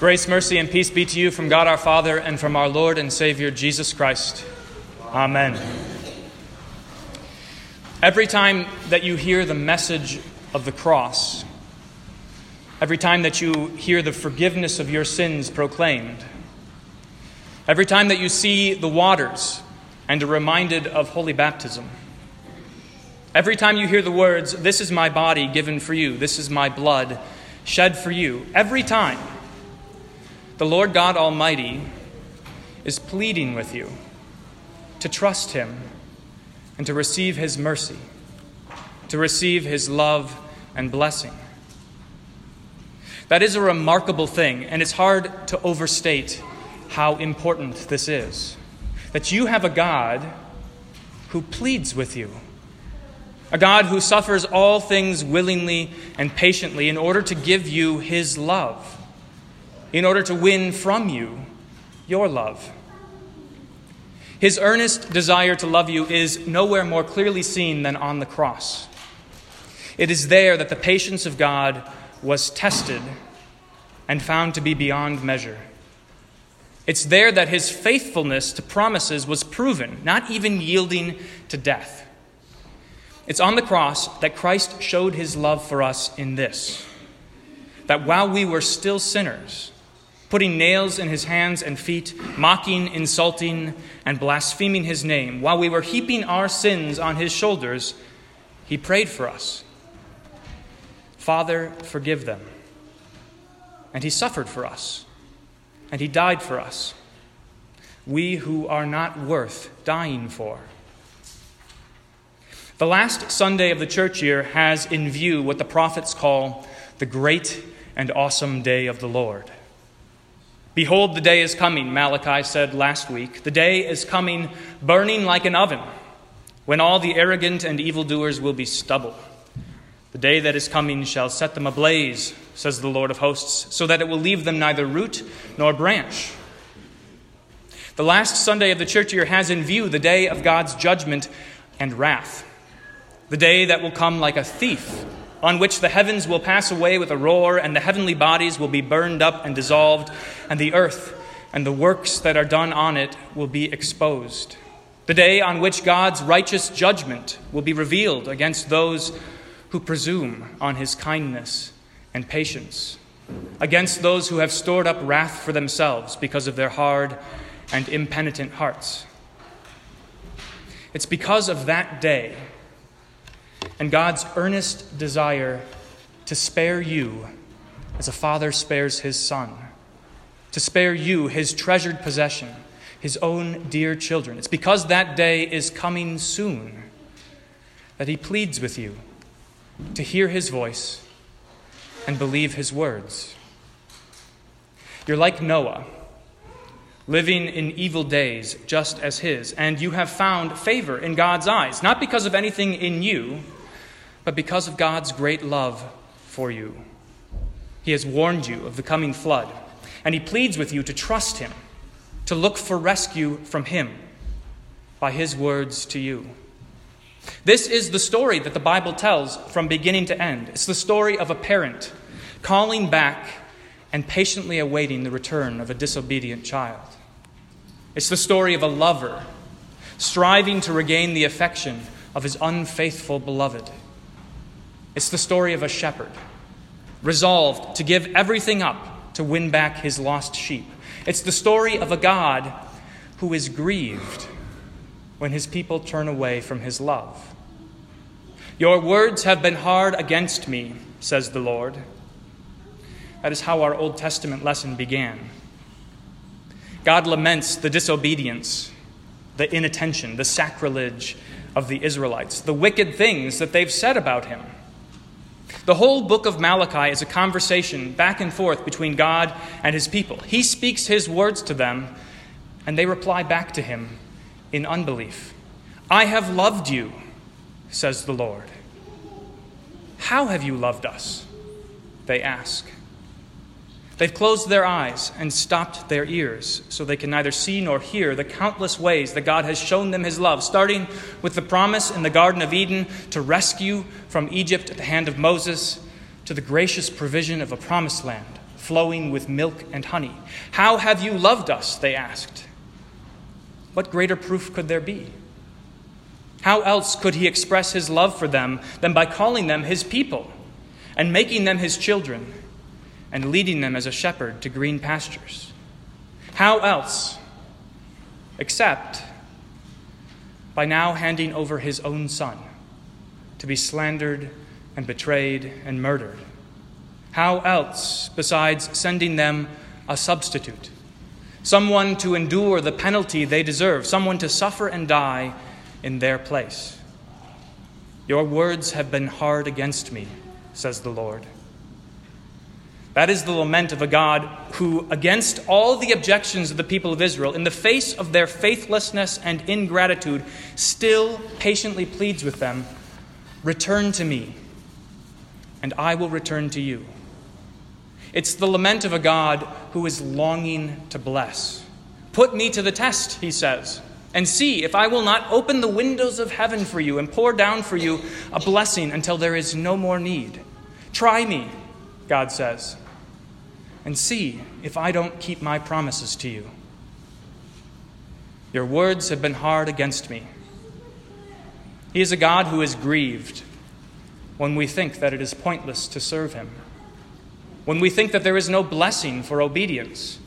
Grace, mercy, and peace be to you from God our Father and from our Lord and Savior Jesus Christ. Amen. Every time that you hear the message of the cross, every time that you hear the forgiveness of your sins proclaimed, every time that you see the waters and are reminded of holy baptism, every time you hear the words, This is my body given for you, this is my blood shed for you, every time the Lord God Almighty is pleading with you to trust Him and to receive His mercy, to receive His love and blessing. That is a remarkable thing, and it's hard to overstate how important this is. That you have a God who pleads with you, a God who suffers all things willingly and patiently in order to give you His love in order to win from you your love. His earnest desire to love you is nowhere more clearly seen than on the cross. It is there that the patience of God was tested and found to be beyond measure. It's there that his faithfulness to promises was proven, not even yielding to death. It's on the cross that Christ showed his love for us in this that while we were still sinners, putting nails in his hands and feet, mocking, insulting, and blaspheming his name. While we were heaping our sins on his shoulders, he prayed for us Father, forgive them. And he suffered for us, and he died for us. We who are not worth dying for. The last Sunday of the church year has in view what the prophets call the great and awesome day of the Lord. Behold, the day is coming, Malachi said last week. The day is coming burning like an oven, when all the arrogant and evildoers will be stubble. The day that is coming shall set them ablaze, says the Lord of hosts, so that it will leave them neither root nor branch. The last Sunday of the church year has in view the day of God's judgment and wrath, the day that will come like a thief on which the heavens will pass away with a roar, and the heavenly bodies will be burned up and dissolved, and the earth and the works that are done on it will be exposed. The day on which God's righteous judgment will be revealed against those who presume on his kindness and patience, against those who have stored up wrath for themselves because of their hard and impenitent hearts. It's because of that day and God's earnest desire to spare you as a father spares his son, to spare you his treasured possession, his own dear children. It's because that day is coming soon that he pleads with you to hear his voice and believe his words. You're like Noah, living in evil days just as his, and you have found favor in God's eyes, not because of anything in you but because of God's great love for you. He has warned you of the coming flood, and He pleads with you to trust Him, to look for rescue from Him by His words to you. This is the story that the Bible tells from beginning to end. It's the story of a parent calling back and patiently awaiting the return of a disobedient child. It's the story of a lover striving to regain the affection of his unfaithful beloved. It's the story of a shepherd resolved to give everything up to win back his lost sheep. It's the story of a God who is grieved when his people turn away from his love. Your words have been hard against me, says the Lord. That is how our Old Testament lesson began. God laments the disobedience, the inattention, the sacrilege of the Israelites, the wicked things that they've said about him. The whole book of Malachi is a conversation back and forth between God and his people. He speaks his words to them, and they reply back to him in unbelief. I have loved you, says the Lord. How have you loved us? They ask. They've closed their eyes and stopped their ears so they can neither see nor hear the countless ways that God has shown them his love, starting with the promise in the Garden of Eden to rescue from Egypt at the hand of Moses, to the gracious provision of a promised land flowing with milk and honey. How have you loved us? They asked. What greater proof could there be? How else could he express his love for them than by calling them his people and making them his children and leading them as a shepherd to green pastures? How else except by now handing over his own son to be slandered and betrayed and murdered? How else besides sending them a substitute? Someone to endure the penalty they deserve, someone to suffer and die in their place. Your words have been hard against me, says the Lord. That is the lament of a God who, against all the objections of the people of Israel, in the face of their faithlessness and ingratitude, still patiently pleads with them Return to me, and I will return to you. It's the lament of a God who is longing to bless. Put me to the test, he says and see if I will not open the windows of heaven for you and pour down for you a blessing until there is no more need. Try me, God says, and see if I don't keep my promises to you. Your words have been hard against me. He is a God who is grieved when we think that it is pointless to serve him, when we think that there is no blessing for obedience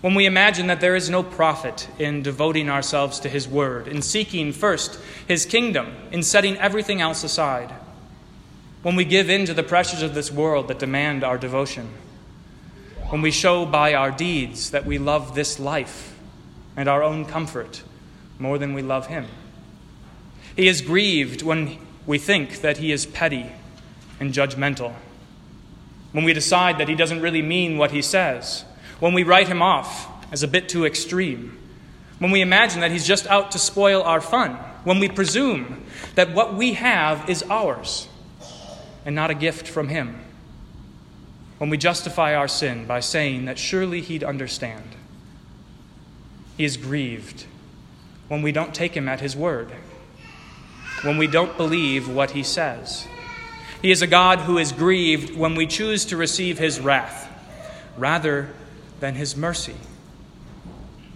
when we imagine that there is no profit in devoting ourselves to His Word, in seeking first His kingdom, in setting everything else aside, when we give in to the pressures of this world that demand our devotion, when we show by our deeds that we love this life and our own comfort more than we love Him. He is grieved when we think that He is petty and judgmental, when we decide that He doesn't really mean what He says. When we write him off as a bit too extreme, when we imagine that he's just out to spoil our fun, when we presume that what we have is ours and not a gift from him, when we justify our sin by saying that surely he'd understand. He is grieved when we don't take him at his word, when we don't believe what he says. He is a God who is grieved when we choose to receive his wrath rather than his mercy.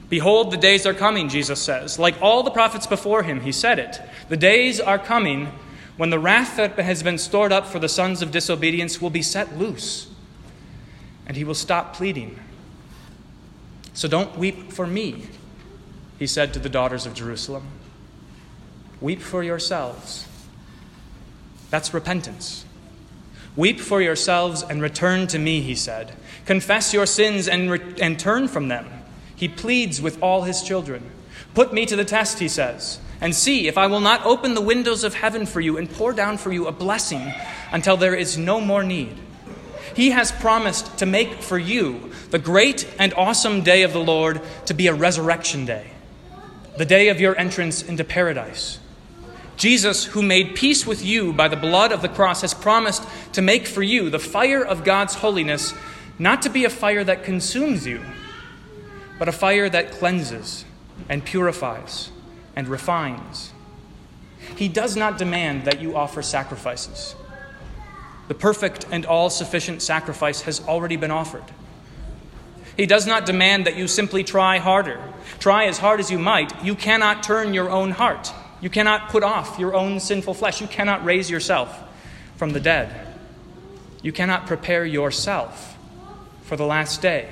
Behold, the days are coming, Jesus says. Like all the prophets before him, he said it. The days are coming when the wrath that has been stored up for the sons of disobedience will be set loose, and he will stop pleading. So don't weep for me, he said to the daughters of Jerusalem. Weep for yourselves. That's repentance. Weep for yourselves and return to me, he said. Confess your sins and, re- and turn from them. He pleads with all his children. Put me to the test, he says, and see if I will not open the windows of heaven for you and pour down for you a blessing until there is no more need. He has promised to make for you the great and awesome day of the Lord to be a resurrection day, the day of your entrance into paradise. Jesus, who made peace with you by the blood of the cross, has promised to make for you the fire of God's holiness not to be a fire that consumes you, but a fire that cleanses and purifies and refines. He does not demand that you offer sacrifices. The perfect and all sufficient sacrifice has already been offered. He does not demand that you simply try harder. Try as hard as you might, you cannot turn your own heart. You cannot put off your own sinful flesh. You cannot raise yourself from the dead. You cannot prepare yourself for the last day.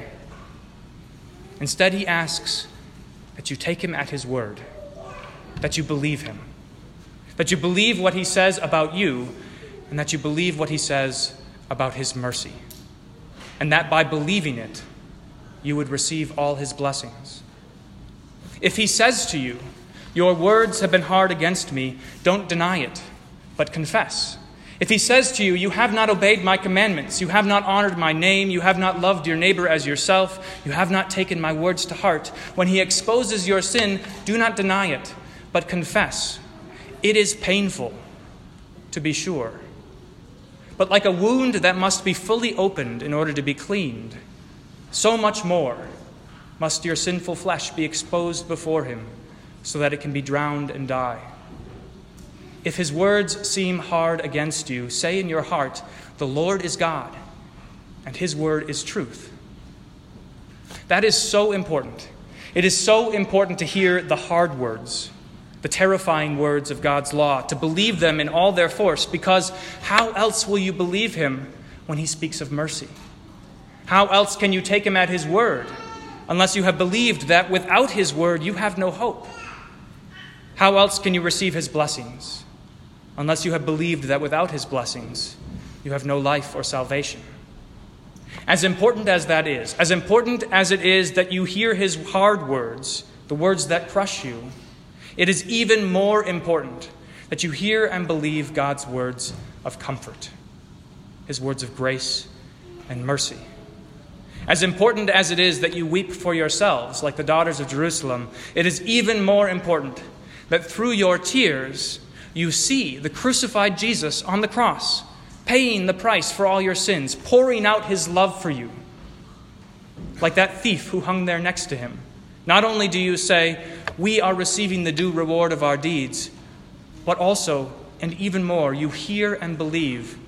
Instead, he asks that you take him at his word, that you believe him, that you believe what he says about you, and that you believe what he says about his mercy, and that by believing it, you would receive all his blessings. If he says to you, Your words have been hard against me, don't deny it, but confess. If he says to you, You have not obeyed my commandments, you have not honored my name, you have not loved your neighbor as yourself, you have not taken my words to heart, when he exposes your sin, do not deny it, but confess. It is painful, to be sure. But like a wound that must be fully opened in order to be cleaned, so much more must your sinful flesh be exposed before him so that it can be drowned and die. If his words seem hard against you, say in your heart, The Lord is God. and his word is truth. That is so important. It is so important to hear the hard words, the terrifying words of God's law, to believe them in all their force, because how else will you believe him when he speaks of mercy? How else can you take him at his word unless you have believed that without his word you have no hope? How else can you receive his blessings unless you have believed that without his blessings you have no life or salvation? As important as that is, as important as it is that you hear his hard words, the words that crush you, it is even more important that you hear and believe God's words of comfort, his words of grace and mercy. As important as it is that you weep for yourselves, like the daughters of Jerusalem, it is even more important that through your tears you see the crucified Jesus on the cross paying the price for all your sins, pouring out his love for you. Like that thief who hung there next to him. Not only do you say, We are receiving the due reward of our deeds, but also, and even more, you hear and believe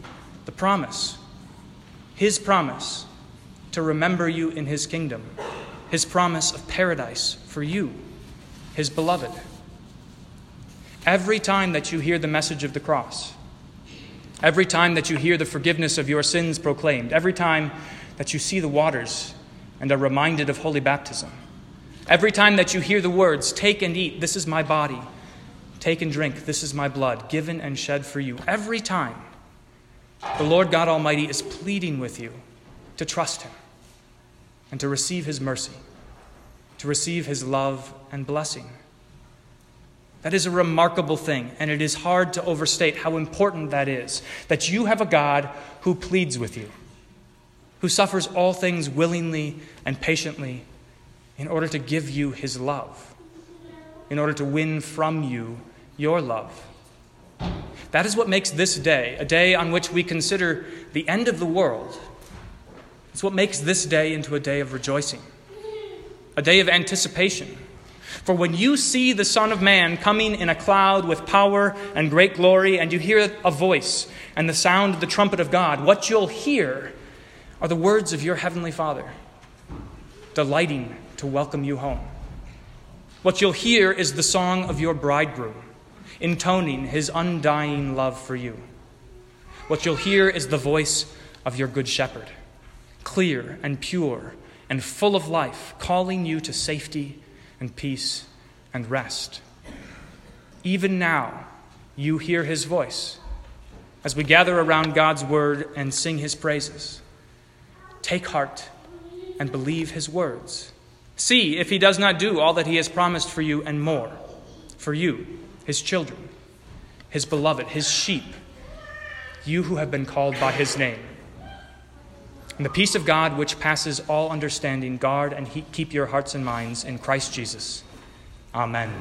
the promise. His promise to remember you in his kingdom. His promise of paradise for you, his beloved. Every time that you hear the message of the cross, Every time that you hear the forgiveness of your sins proclaimed, every time that you see the waters and are reminded of holy baptism, every time that you hear the words, Take and eat, this is my body, take and drink, this is my blood, given and shed for you, every time the Lord God Almighty is pleading with you to trust Him and to receive His mercy, to receive His love and blessing. That is a remarkable thing, and it is hard to overstate how important that is. That you have a God who pleads with you, who suffers all things willingly and patiently in order to give you his love, in order to win from you your love. That is what makes this day, a day on which we consider the end of the world, it's what makes this day into a day of rejoicing, a day of anticipation for when you see the Son of Man coming in a cloud with power and great glory, and you hear a voice and the sound of the trumpet of God, what you'll hear are the words of your heavenly Father, delighting to welcome you home. What you'll hear is the song of your bridegroom, intoning his undying love for you. What you'll hear is the voice of your good shepherd, clear and pure and full of life, calling you to safety and peace and rest. Even now, you hear his voice as we gather around God's word and sing his praises. Take heart and believe his words. See if he does not do all that he has promised for you and more, for you, his children, his beloved, his sheep, you who have been called by his name. And the peace of God, which passes all understanding, guard and keep your hearts and minds in Christ Jesus. Amen.